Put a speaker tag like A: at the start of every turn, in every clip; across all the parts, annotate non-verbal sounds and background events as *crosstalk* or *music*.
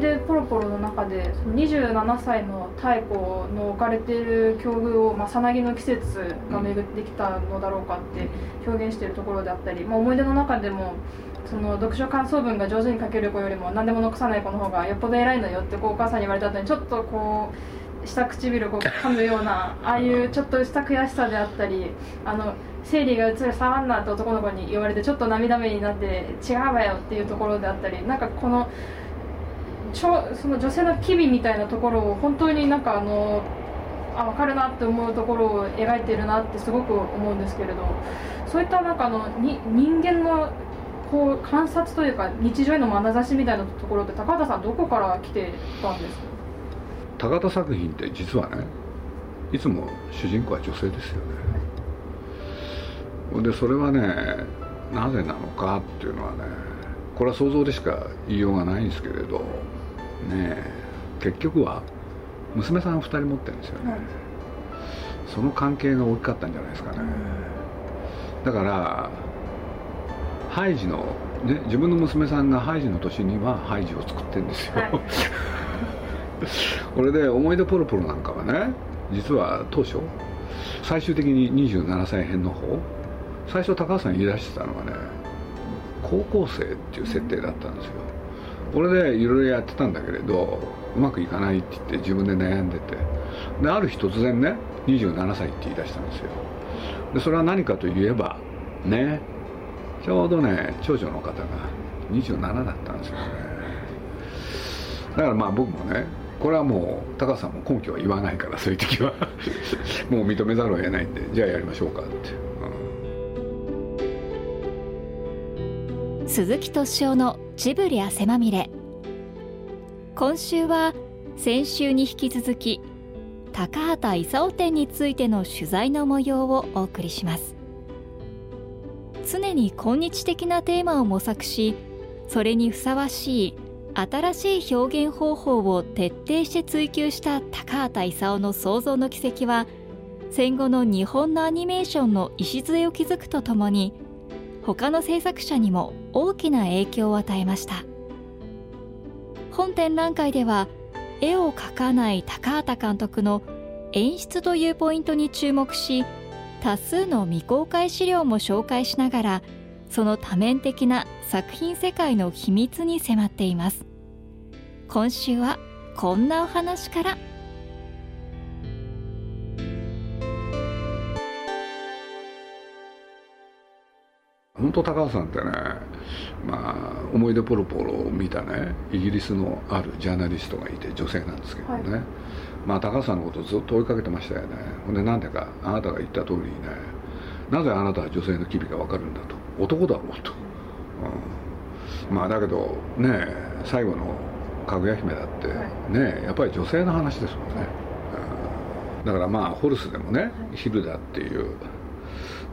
A: い出ポロポロの中でその27歳の妙子の置かれている境遇を、まあ、さなぎの季節が巡ってきたのだろうかって表現しているところであったり、まあ、思い出の中でもその読書感想文が上手に書ける子よりも何でも残さない子の方がよっぽど偉いのよってこうお母さんに言われた後にちょっとこう下唇をこう噛むようなああいうちょっとした悔しさであったりあの生理が映る触んなって男の子に言われてちょっと涙目になって違うわよっていうところであったりなんかこのちょその女性の機微みたいなところを本当になんかあのあ分かるなって思うところを描いてるなってすごく思うんですけれどそういったなんかあのに人間のこう観察というか日常への眼差しみたいなところって高畑さんどこから来てたんですか？
B: 高畑作品って実はねいつも主人公は女性ですよね。でそれはねなぜなのかっていうのはねこれは想像でしか言いようがないんですけれどね結局は娘さん2人持ってるんですよね、はい、その関係が大きかったんじゃないですかね、だからハイジの、ね、自分の娘さんがハイジの年にはハイジを作ってるんですよ、はい、*laughs* これで「思い出ポロポロ」なんかはね実は当初最終的に27歳編の方最初高橋さん言い出してたのはね高校生っていう設定だったんですよこれでいろいろやってたんだけれどうまくいかないって言って自分で悩んでて。である日突然ね27歳って言い出したんですよ。でそれは何かといえばねちょうどね長女の方が27だったんですよね。だからまあ僕もねこれはもう高さんも根拠は言わないからそういう時は。*laughs* もう認めざるを得ないんでじゃあやりましょうかって、
C: 鈴木敏夫のジブリ汗まみれ。今週は先週に引き続き高畑勲展についての取材の模様をお送りします。常に今日的なテーマを模索しそれにふさわしい新しい表現方法を徹底して追求した高畑勲の創造の軌跡は戦後の日本のアニメーションの礎を築くとともに他の制作者にも大きな影響を与えました。本展覧会では絵を描かない高畑監督の演出というポイントに注目し多数の未公開資料も紹介しながらその多面的な作品世界の秘密に迫っています。今週はこんなお話から。
B: 本当高橋さんってね、まあ、思い出ポロポロを見たねイギリスのあるジャーナリストがいて女性なんですけどね、はい。まあ、高橋さんのことをずっと追いかけてましたよね。ほんでなんでかあなたが言った通りにねなぜあなたは女性の機微が分かるんだと男だろうと、うん、まあだけどね最後のかぐや姫だってねやっぱり女性の話ですもんね、うん、だからまあホルスでもねヒルダっていう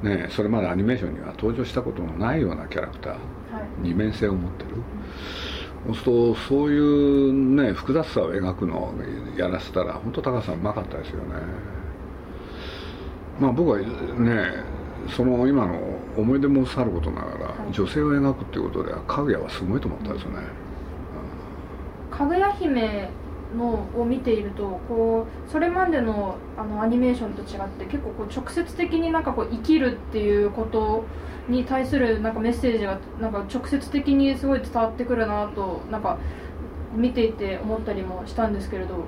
B: ねそれまでアニメーションには登場したことのないようなキャラクター、二面性を持ってる、そうするとそういうね複雑さを描くのをやらせたら本当高橋さんうまかったですよね。まあ僕はねその今の思い出もさることながら、女性を描くっていうことではかぐやはすごいと思ったですね、
A: かぐや姫のを見ているとこうそれまでのあのアニメーションと違って結構こう直接的になんかこう生きるっていうことに対するなんかメッセージがなんか直接的にすごい伝わってくるなとなんか見ていて思ったりもしたんですけれど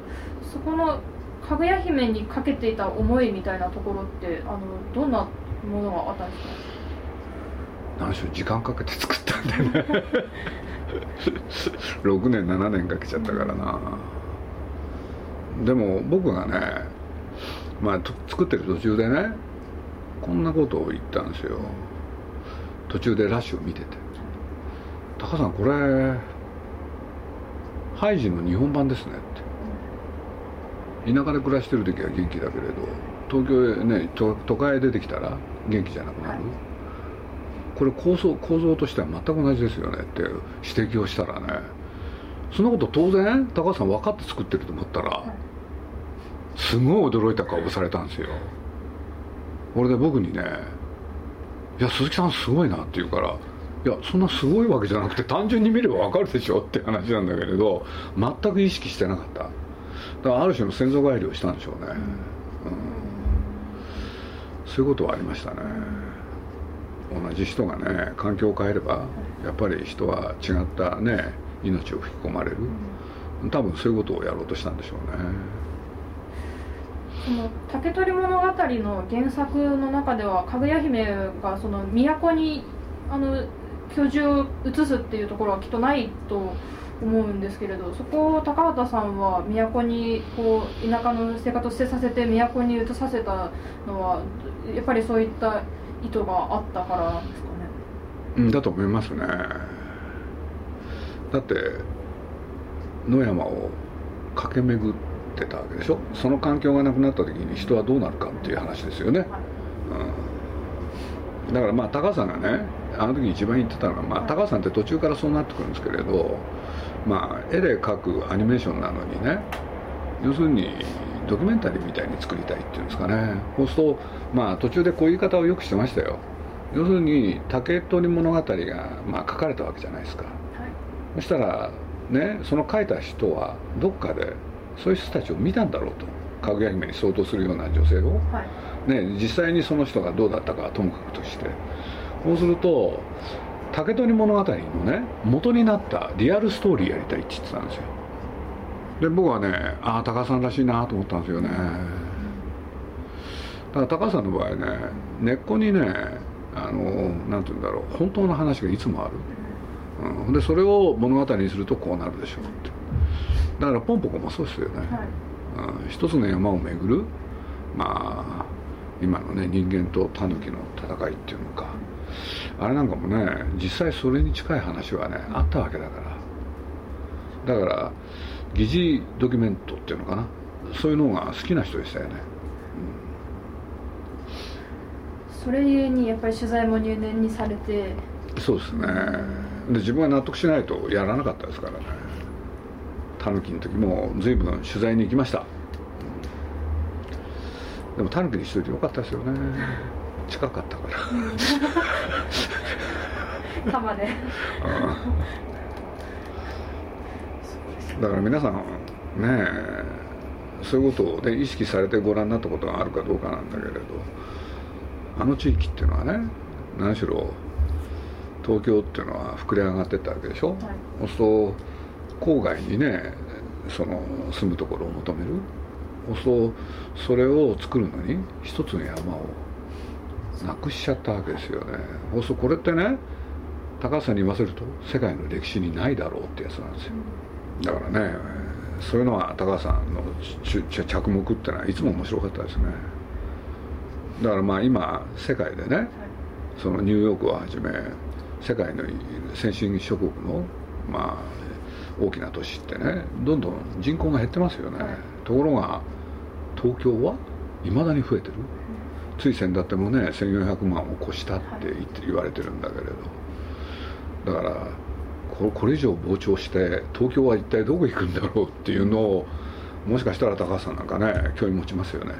A: そこのかぐや姫にかけていた思いみたいなところってあのどんなものがあったんですか？
B: 何しろ時間かけて作ったんでね。6年7年かけちゃったからな、でも僕がねまあ作ってる途中でねこんなことを言ったんですよ。途中でラッシュを見てて「高さんこれハイジの日本版ですね」って。田舎で暮らしてる時は元気だけれど東京へね都会へ出てきたら元気じゃなくなる、これ構造構造としては全く同じですよねって指摘をしたらね。そんなこと当然高橋さん分かって作ってると思ったら、すごい驚いた顔されたんですよ。これで僕にねいや鈴木さんすごいなって言うからいやそんなすごいわけじゃなくて単純に見ればわかるでしょって話なんだけれど全く意識してなかった。だからある種の先祖返りをしたんでしょうね、うん、そういうことはありましたね。同じ人がね環境を変えればやっぱり人は違ったね命を吹き込まれる。多分そういうことをやろうとしたんでしょうね。
A: その竹取物語の原作の中ではかぐや姫がその都にあの居住を移すっていうところはきっとないと思うんですけれどそこを高畑さんは都にこう田舎の生活を捨てさせて都に移させたのはやっぱりそういった意図があったからなんですかね。
B: うん、だと思いますね。だって野山を駆け巡ってたわけでしょ？その環境がなくなった時に人はどうなるかっていう話ですよね。うん、だからまあ高さんがねあの時に一番言ってたのは、まあ、高橋さんって途中からそうなってくるんですけれど、まあ、絵で描くアニメーションなのにね要するにドキュメンタリーみたいに作りたいっていうんですかね。そうすると、まあ、途中でこういう言い方をよくしてましたよ。要するに竹取物語が、まあ、書かれたわけじゃないですか、はい、そしたらねその書いた人はどっかでそういう人たちを見たんだろうと。かぐや姫に相当するような女性を、はい、ね、実際にその人がどうだったかはともかくとして。そうすると竹取物語のね元になったリアルストーリーやりたいって言ってたんですよ。で僕はねああ高橋さんらしいなと思ったんですよね。だから高橋さんの場合ね根っこにねあのなんて言うんだろう本当の話がいつもある、うん、でそれを物語にするとこうなるでしょうってだからポンポコもそうですよね、はい、うん、一つの山を巡るまあ今のね人間とタヌキの戦いっていうのか。あれなんかもね実際それに近い話はねあったわけだから。だから疑似ドキュメントっていうのかな。そういうのが好きな人でしたよね、
A: うん、それゆえにやっぱり取材も入念にされて。
B: そうですね。で自分が納得しないとやらなかったですからねタヌキの時も随分取材に行きました。でもタヌキにしといてよかったですよね。近かったから。
A: 玉で。
B: だから皆さんねそういうことで意識されてご覧になったことがあるかどうかなんだけれどあの地域っていうのはね何しろ東京っていうのは膨れ上がってったわけでしょ、はい、そうすると郊外にねその住むところを求める。そうそれを作るのに一つの山をなくしちゃったわけですよね。そうこれってね高橋さんに言わせると世界の歴史にないだろうってやつなんですよ。だからねそういうのは高橋さんの着目ってのはいつも面白かったですね。だからまあ今世界でねそのニューヨークをはじめ世界の先進諸国のまあ大きな都市ってねどんどん人口が減ってますよね。ところが東京はいまだに増えてる。つい先だってもね1400万を越したって言われてるんだけれど。だからこれ以上膨張して東京は一体どこ行くんだろうっていうのをもしかしたら高橋さんなんかね興味持ちますよね。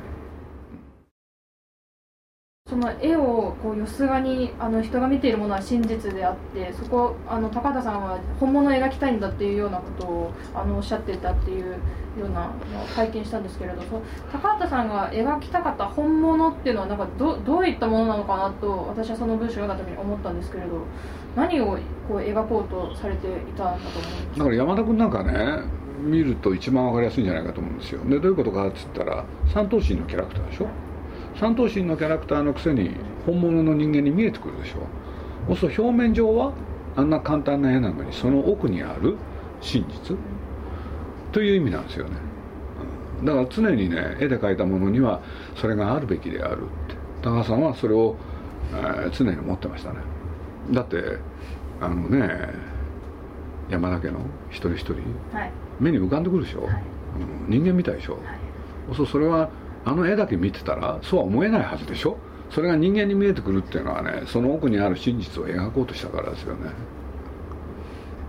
A: その絵をこうよすがにあの人が見ているものは真実であってそこあの高田さんは本物を描きたいんだっていうようなことをあのおっしゃってたっていうようなのを拝見したんですけれどそ高畑さんが描きたかった本物っていうのはなんかどどういったものなのかなと私はその文章を読んだ時に思ったんですけれど何をこう描こうとされていたんだと思います
B: だから山田君なんかね見ると一番分かりやすいんじゃないかと思うんですよ。でどういうことかっつったら三頭身のキャラクターでしょ？三頭身のキャラクターのくせに本物の人間に見えてくるでしょ。そう表面上はあんな簡単な絵なのにその奥にある真実。という意味なんですよね。だから常にね絵で描いたものにはそれがあるべきであるって。高橋さんはそれを、えー、常に思ってましたね。だってあのね山田家の一人一人、はい、目に浮かんでくるでしょ、はい、人間みたいでしょ、はい、そうそれはあの絵だけ見てたらそうは思えないはずでしょ？それが人間に見えてくるっていうのはねその奥にある真実を描こうとしたからですよね。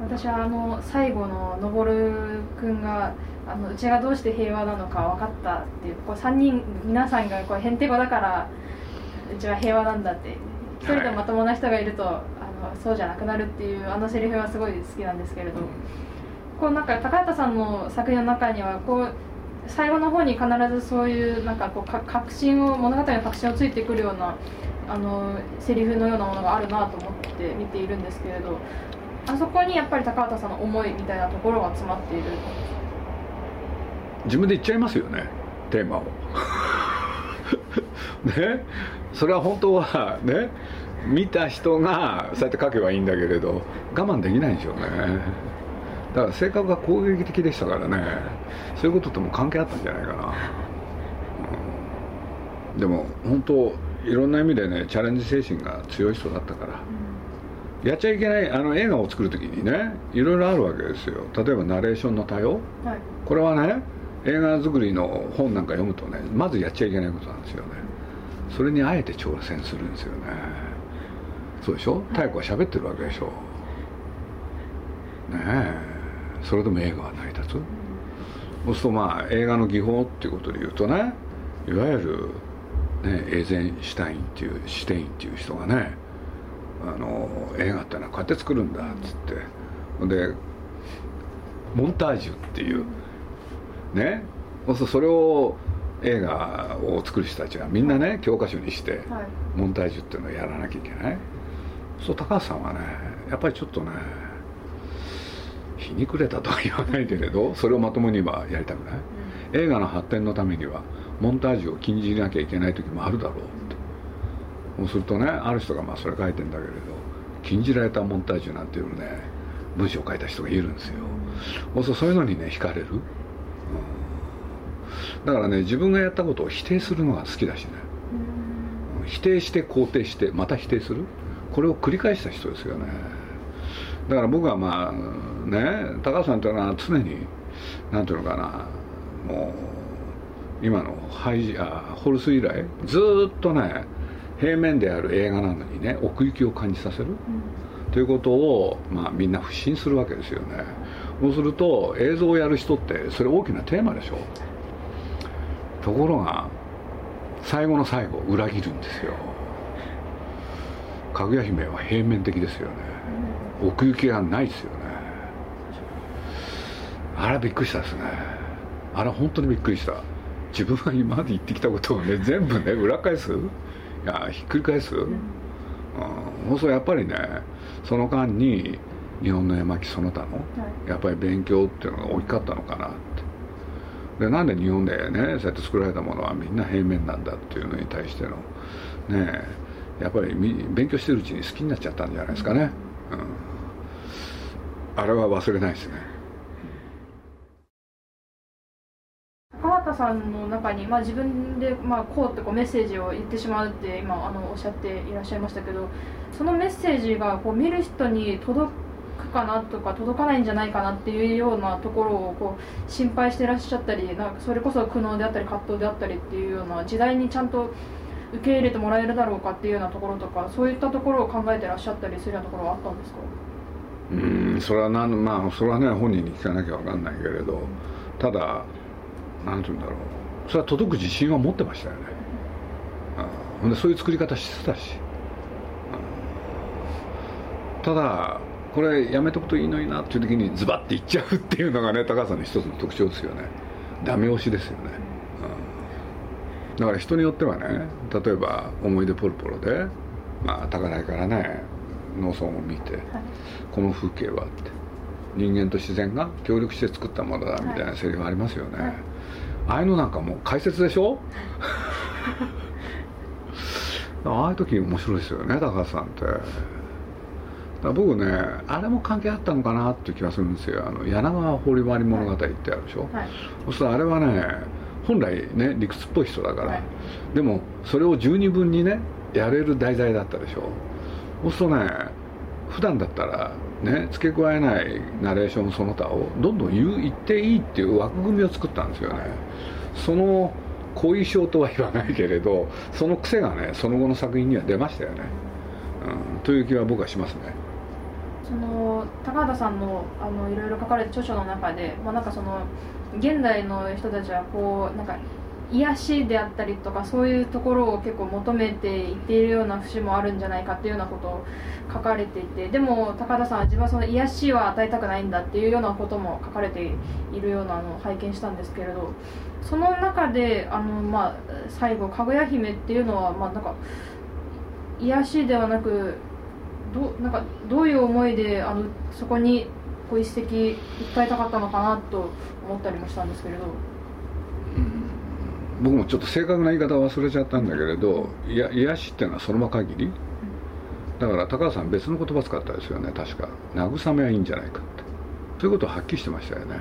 A: 私はあの最後の登君があのうちがどうして平和なのか分かったっていうこう3人皆さんがこうへんてこだからうちは平和なんだって一人でまともな人がいると、はい、あそうじゃなくなるっていうあのセリフがすごい好きなんですけれど、こうなんか高畑さんの作品の中にはこう最後の方に必ずそういうなんかこう確信を物語の確信をついてくるようなあのセリフのようなものがあるなと思って見ているんですけれどあそこにやっぱり高畑さんの思いみたいなところが詰まっている。
B: 自分で言っちゃいますよねテーマを。*laughs* ね？それは本当はね見た人がそうやって書けばいいんだけれど我慢できないんでしょうね。だから性格が攻撃的でしたからね。そういうこととも関係あったんじゃないかな、うん、でも本当いろんな意味でねチャレンジ精神が強い人だったから、うん、やっちゃいけないあの映画を作る時にねいろいろあるわけですよ。例えばナレーションの多様、はい、これはね映画作りの本なんか読むとねまずやっちゃいけないことなんですよね。それにあえて挑戦するんですよね。そうでしょ？妙子は喋ってるわけでしょ。ねえそれでも映画は成り立つ？そうするとまあ映画の技法っていうことで言うとねいわゆる、ね、エーゼンシュタインっていうシュテインっていう人がねあの映画ってのはこうやって作るんだっつって。でモンタージュっていうね。そうするとそれを映画を作る人たちはみんなね教科書にして、モンタージュっていうのをやらなきゃいけない。そう高橋さんはねやっぱりちょっとねひにくれたとは言わないけれどそれをまともにはやりたくない、うん、映画の発展のためにはモンタージュを禁じなきゃいけない時もあるだろうって。そうするとねある人がまあそれ書いてんだけれど禁じられたモンタージュなんていうね文章を書いた人がいるんですよ、うん、そうそういうのにね惹かれる、うん、だからね自分がやったことを否定するのが好きだしね、うん、否定して肯定してまた否定する。これを繰り返した人ですよねだから僕はまあね高橋さんというのは常に何ていうのかなもう今のハイあホルス以来ずっとね平面である映画なのにね奥行きを感じさせる、うん、ということを、まあ、みんな不信するわけですよね。そうすると映像をやる人ってそれ大きなテーマでしょ。ところが最後の最後裏切るんですよ。かぐや姫は平面的ですよね奥行きがないですよね。あれはびっくりしたですね。あれは本当にびっくりした。自分が今まで言ってきたことをね *laughs* 全部ね裏返す？いやひっくり返す、うん、そうするとやっぱりねその間に日本の山木その他の、やっぱり勉強っていうのが大きかったのかなって。でなんで日本でねそうやって作られたものはみんな平面なんだっていうのに対してのねやっぱり勉強してるうちに好きになっちゃったんじゃないですかね、うんあれは忘れないですね。
A: 高畑さんの中に、まあ、自分で、まあ、こうってこうメッセージを言ってしまうって今あのおっしゃっていらっしゃいましたけどそのメッセージがこう見る人に届くかなとか届かないんじゃないかなっていうようなところをこう心配してらっしゃったりなんかそれこそ苦悩であったり葛藤であったりっていうような時代にちゃんと受け入れてもらえるだろうかっていうようなところとかそういったところを考えてらっしゃったりするようなところはあったんですか？
B: うんそれはなんまあそれはね本人に聞かなきゃ分かんないけれどただ何て言うんだろう。それは届く自信は持ってましたよね、うん、でそういう作り方してたし、ただこれやめとくといいのになっていう時にズバッていっちゃうっていうのがね高さの一つの特徴ですよね。ダメ押しですよね、うん、だから人によってはね例えば「思い出ポロポロで」まあ高台からね農村を見て、はい、この風景はって。人間と自然が協力して作ったものだみたいなセリフありますよね、はい、ああいうのなんかもう解説でしょ？*laughs* ああいう時面白いですよね高橋さんって。僕ねあれも関係あったのかなっていう気がするんですよ。あの柳川堀回物語ってあるでしょ、はい、そうするとあれはね本来ね理屈っぽい人だから、はい、でもそれを十二分にねやれる題材だったでしょ？そうするとね普段だったらね付け加えないナレーションその他をどんどん言う言っていいっていう枠組みを作ったんですよね。その後遺症とは言わないけれどその癖がねその後の作品には出ましたよね、うん、という気は僕はしますね。
A: その高畑さんのあのいろいろ書かれた著書の中で、まあ、なんかその現代の人たちはこうなんか癒しであったりとかそういうところを結構求めていっているような節もあるんじゃないかっていうようなことを書かれていてでも高田さんは自分はその癒しは与えたくないんだっていうようなことも書かれているようなのを拝見したんですけれどその中であの、まあ、最後かぐや姫っていうのは、まあ、なんか癒しではなくどなんかどういう思いであのそこにこう一石訴えたかったのかなと思ったりもしたんですけれど。
B: 僕もちょっと正確な言い方忘れちゃったんだけれどいや癒しっていうのはその場限り？だから高橋さん別の言葉使ったですよね確か。慰めはいいんじゃないかって。そういうことをはっきりしてましたよね。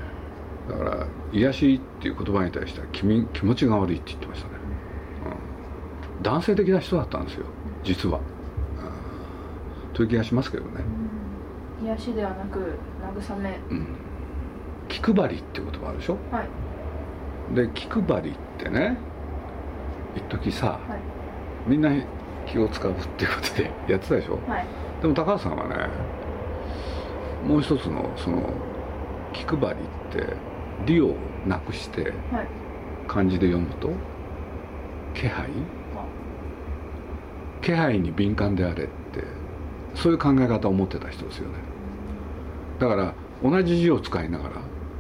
B: だから癒しっていう言葉に対しては気気持ちが悪いって言ってましたね、うん、男性的な人だったんですよ実は、うん、という気がしますけどね、
A: うん、癒しではなく慰め、うん、
B: 気配りって言葉あるでしょ、はい、で気配りってね一時さ、はい、みんな気を使うっていうことで *laughs* やってたでしょ、はい、でも高橋さんはねもう一つのその気配りって「理」をなくして漢字で読むと「気配」気配に敏感であれってそういう考え方を持ってた人ですよね。だから同じ字を使いながら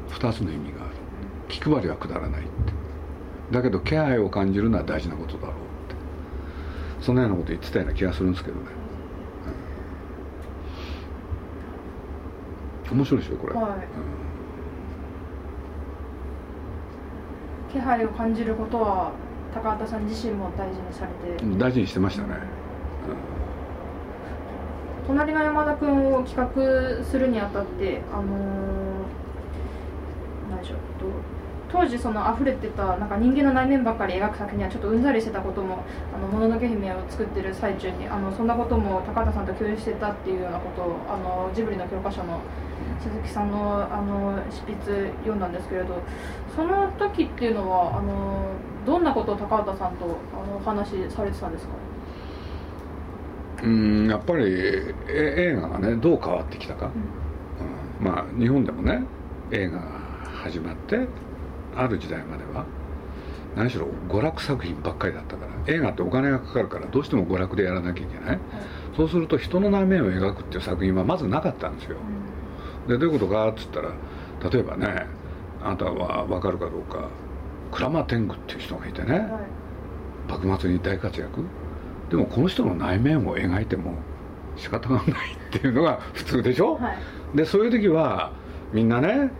B: 2つの意味がある気配りはくだらないって。だけど気配を感じるのは大事なことだろうって。そのようなこと言ってたような気がするんですけどね、うん、面白いでしょこれ、はい。
A: うん、気配を感じることは高畑さん自身も大事にされて。
B: 大事にしてましたね、
A: うん、隣の山田君を企画するにあたってあのー、何でしょう？当時その溢れてたなんか人間の内面ばっかり描く作品にはちょっとうんざりしてたことも「あのもののけ姫」を作ってる最中にあのそんなことも高畑さんと共有してたっていうようなことをあのジブリの教科書の鈴木さんのあの執筆読んだんですけれどその時っていうのはあのどんなことを高畑さんとあのお話しされてたんですか？
B: うんやっぱり映画がねどう変わってきたか、うん、うん、まあ日本でもね映画が始まってある時代までは何しろ娯楽作品ばっかりだったから映画ってお金がかかるからどうしても娯楽でやらなきゃいけない、はい、そうすると人の内面を描くっていう作品はまずなかったんですよ、でどういうことかっつったら例えばねあなたは分かるかどうか鞍馬天狗っていう人がいてね、はい、幕末に大活躍。でもこの人の内面を描いても仕方がないっていうのが普通でしょ、はい、でそういう時はみんなね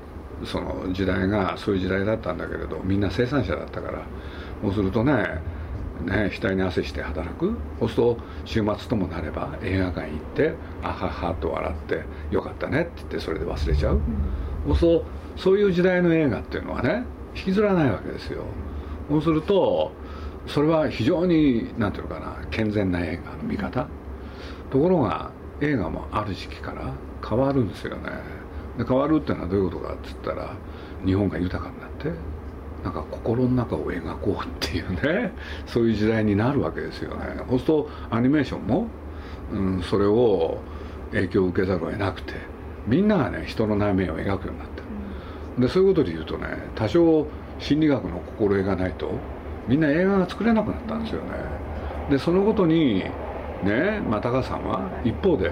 B: その時代がそういう時代だったんだけれどみんな生産者だったから。そうするとねね額に汗して働く。そうすると週末ともなれば映画館行ってあははと笑ってよかったねって言ってそれで忘れちゃう、うん、そうそういう時代の映画っていうのはね引きずらないわけですよ。そうするとそれは非常に何ていうのかな健全な映画の見方。ところが映画もある時期から変わるんですよね。で変わるっていうのはどういうことかっつったら日本が豊かになってなんか心の中を描こうっていうねそういう時代になるわけですよね。そうするとアニメーションも、うん、それを影響を受けざるを得なくてみんながね人の内面を描くようになって。るでそういうことで言うとね多少心理学の心得がないとみんな映画が作れなくなったんですよね。でそのことにね、まあ、高さんは一方で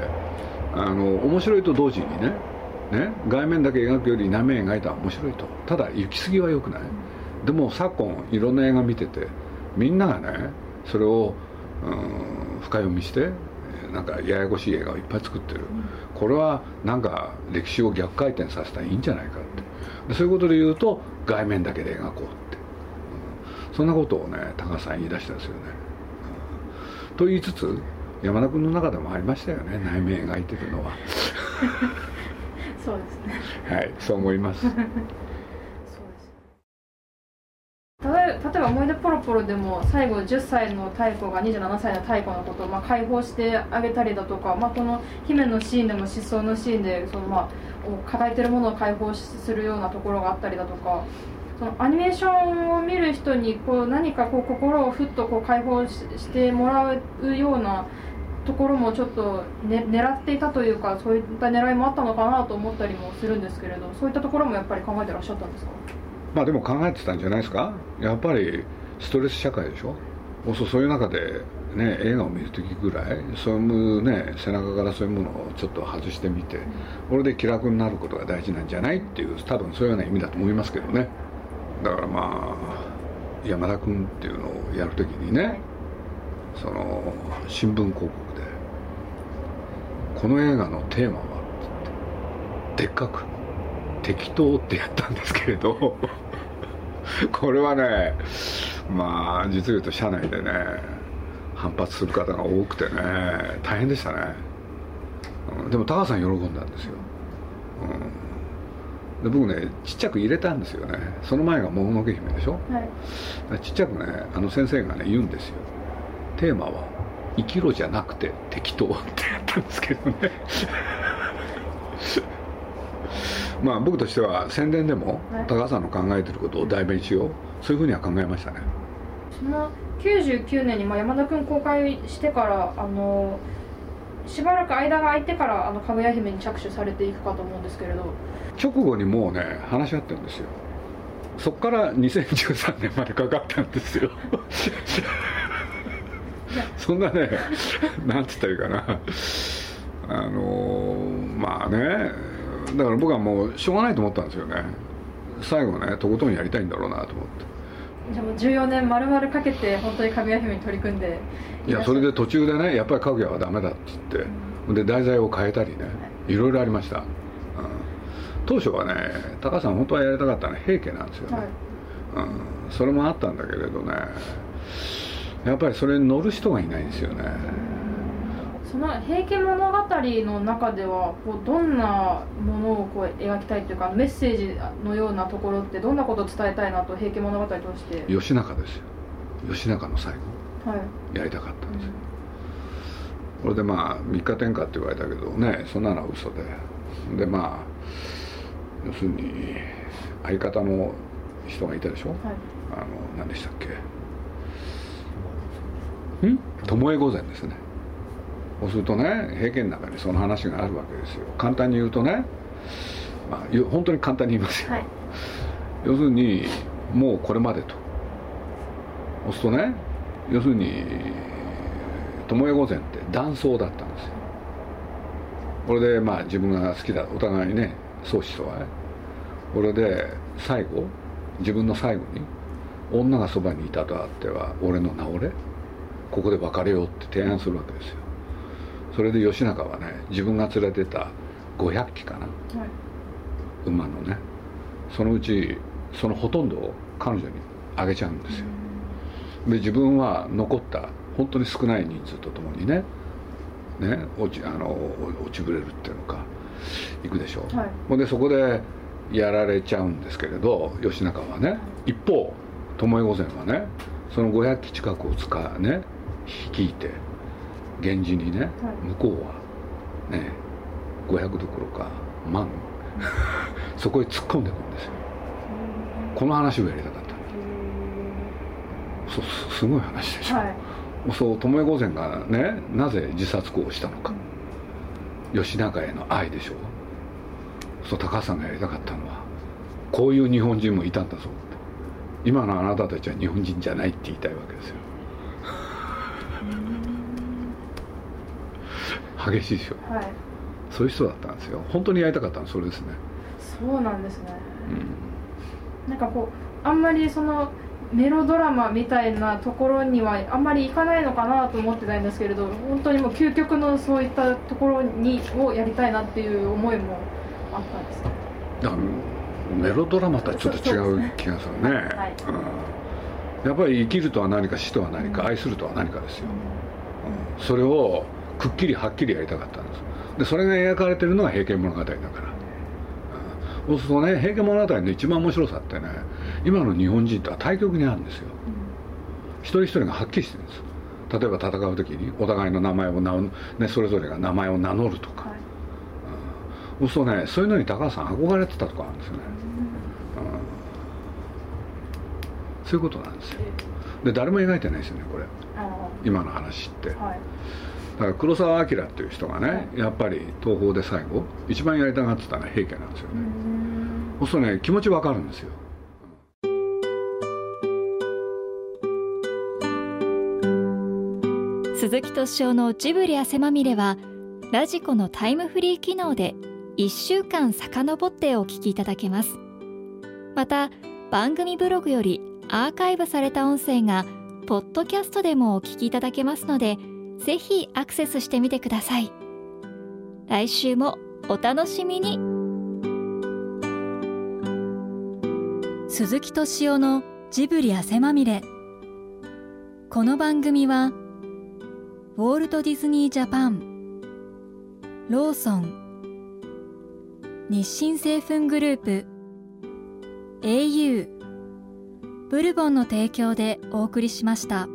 B: あの面白いと同時にねね、外面だけ描くより内面描いたら面白いと。ただ行き過ぎは良くない、でも昨今いろんな映画見ててみんながねそれをうん深読みしてなんかややこしい映画をいっぱい作ってる、これはなんか歴史を逆回転させたらいいんじゃないかって。そういうことで言うと外面だけで描こうって、うん、そんなことをね高橋さん言い出したんですよね、うん、と言いつつ山田君の中でもありましたよね。内面描いてるのは。*laughs*
A: そうですね。
B: はいそう思います。*laughs* そうです。
A: 例えば「思い出ポロポロ」でも最後10歳の太子が27歳の太子のことをまあ解放してあげたりだとか、まあ、この姫のシーンでも失踪のシーンでその、まあ、抱えてるものを解放するようなところがあったりだとかそのアニメーションを見る人にこう何かこう心をふっとこう解放してもらうようなところもちょっと、ね、狙っていたというかそういった狙いもあったのかなと思ったりもするんですけれどそういったところもやっぱり考えてらっしゃったんですか？
B: まあでも考えてたんじゃないですか。やっぱりストレス社会でしょ？そうそういう中で、ね、映画を見る時ぐらいそういう、ね、背中からそういうものをちょっと外してみてこれで気楽になることが大事なんじゃないっていう多分そういうような意味だと思いますけどね。だからまあ山田君っていうのをやる時にねその新聞広告で「この映画のテーマは?」ってでっかく「適当」ってやったんですけれど *laughs* これはねまあ実を言うと社内でね反発する方が多くてね大変でしたね、うん、でも高橋さん喜んだんですよ、うん、で僕ねちっちゃく入れたんですよね。その前が「もののけ姫」でしょ、はい、ちっちゃくねあの先生がね言うんですよテーマは「生きろじゃなくて適当」ってやったんですけどね。*laughs* まあ僕としては宣伝でも高橋さんの考えてることを代弁しよう。そういうふうには考えましたね。
A: その99年にまあ山田君公開してからあのしばらく間が空いてからあのかぐや姫に着手されていくかと思うんですけれど。
B: 直後にもうね話し合ってるんですよ。そこから2013年までかかったんですよ *laughs* そんなね *laughs* なんつったらいいかな。あのまあねだから僕はもうしょうがないと思ったんですよね。最後ねとことんやりたいんだろうなと思って。
A: じゃあもう14年丸々かけて本当にかぐや姫に取り組んで
B: いやそれで途中でねやっぱりかぐやはダメだって言って、うん、で題材を変えたりね、い。ろいろありました、うん、当初はね高さん本当はやりたかったのは平家なんですよね、はい、うん、それもあったんだけれどねやっぱりそれに乗る人がいないんですよね、
A: その「平家物語」の中ではこうどんなものをこう描きたいというかメッセージのようなところってどんなことを伝えたいなと「平家物語」として？
B: 義仲ですよ。義仲の最後、はい、やりたかったんですよ、うん、これでまあ三日天下って言われたけどねそんなのは嘘で。でまあ要するに相方の人がいたでしょ、はい、あの何でしたっけ？ん？巴御前ですね。そうするとね平家の中にその話があるわけですよ。簡単に言うとね、まあ、本当に簡単に言いますよ、はい、要するにもうこれまでと。そうするとね要するに巴御前って男装だったんですよ。これでまあ自分が好きだお互いにね宗師とはね。これで最後自分の最後に女がそばにいたとあっては俺の名折れここで別れようって提案するわけですよ。それで義仲はね自分が連れてた500騎かな、はい、馬のね。そのうちそのほとんどを彼女にあげちゃうんですよ。で自分は残った本当に少ない人数とともにねね落ちあの落ちぶれるっていうのか行くでしょ、はい、ほんでそこでやられちゃうんですけれど義仲はね一方巴御前はねその500機近くを使うね率いて源氏にね、はい、向こうはね500どころか万。*laughs* そこへ突っ込んでくるんですよ。この話をやりたかったそうすごい話でしょ、はい、そう巴御前がねなぜ自殺行をしたのか、うん、義仲への愛でしょ。うそう高橋さんがやりたかったのはこういう日本人もいたんだぞ今のあなたたちは日本人じゃないって言いたいわけですよ激しいですよ、はい、そういう人だったんですよ。本当にやりたかったのそれですね。
A: そうなんですね、うん、なんかこうあんまりそのメロドラマみたいなところにはあんまりいかないのかなと思ってたんですけれど本当にもう究極のそういったところにをやりたいなっていう思いもあったんです
B: だからメロドラマとはちょっと違う気がするね、はい。うん、やっぱり生きるとは何か死とは何か、うん、愛するとは何かですよ、うん、それをくっきりはっきりやりたかったんです。でそれが描かれてるのが「平家物語」だから、うん、そうするとね「平家物語」の一番面白さってね今の日本人とは対極にあるんですよ、うん、一人一人がはっきりしてるんです。例えば戦う時にお互いの名前を名ね、それぞれが名前を名乗るとか、はい。うん、そうするとねそういうのに高橋さん憧れてたとこあるんですよね、うん、そういうことなんですよ。で誰も描いてないですよねこれ。今の話って、はいだから黒澤明っていう人がねやっぱり東宝で最後一番やりたがってたのは平家なんですよね。そうするとね気持ちわかるんですよ。
C: 鈴木敏夫のジブリ汗まみれはラジコのタイムフリー機能で1週間遡ってお聞きいただけます。また番組ブログよりアーカイブされた音声がポッドキャストでもお聞きいただけますのでぜひアクセスしてみてください。来週もお楽しみに。鈴木敏夫のジブリ汗まみれ。この番組はウォールト・ディズニー・ジャパンローソン日清製粉グループ au ブルボンの提供でお送りしました。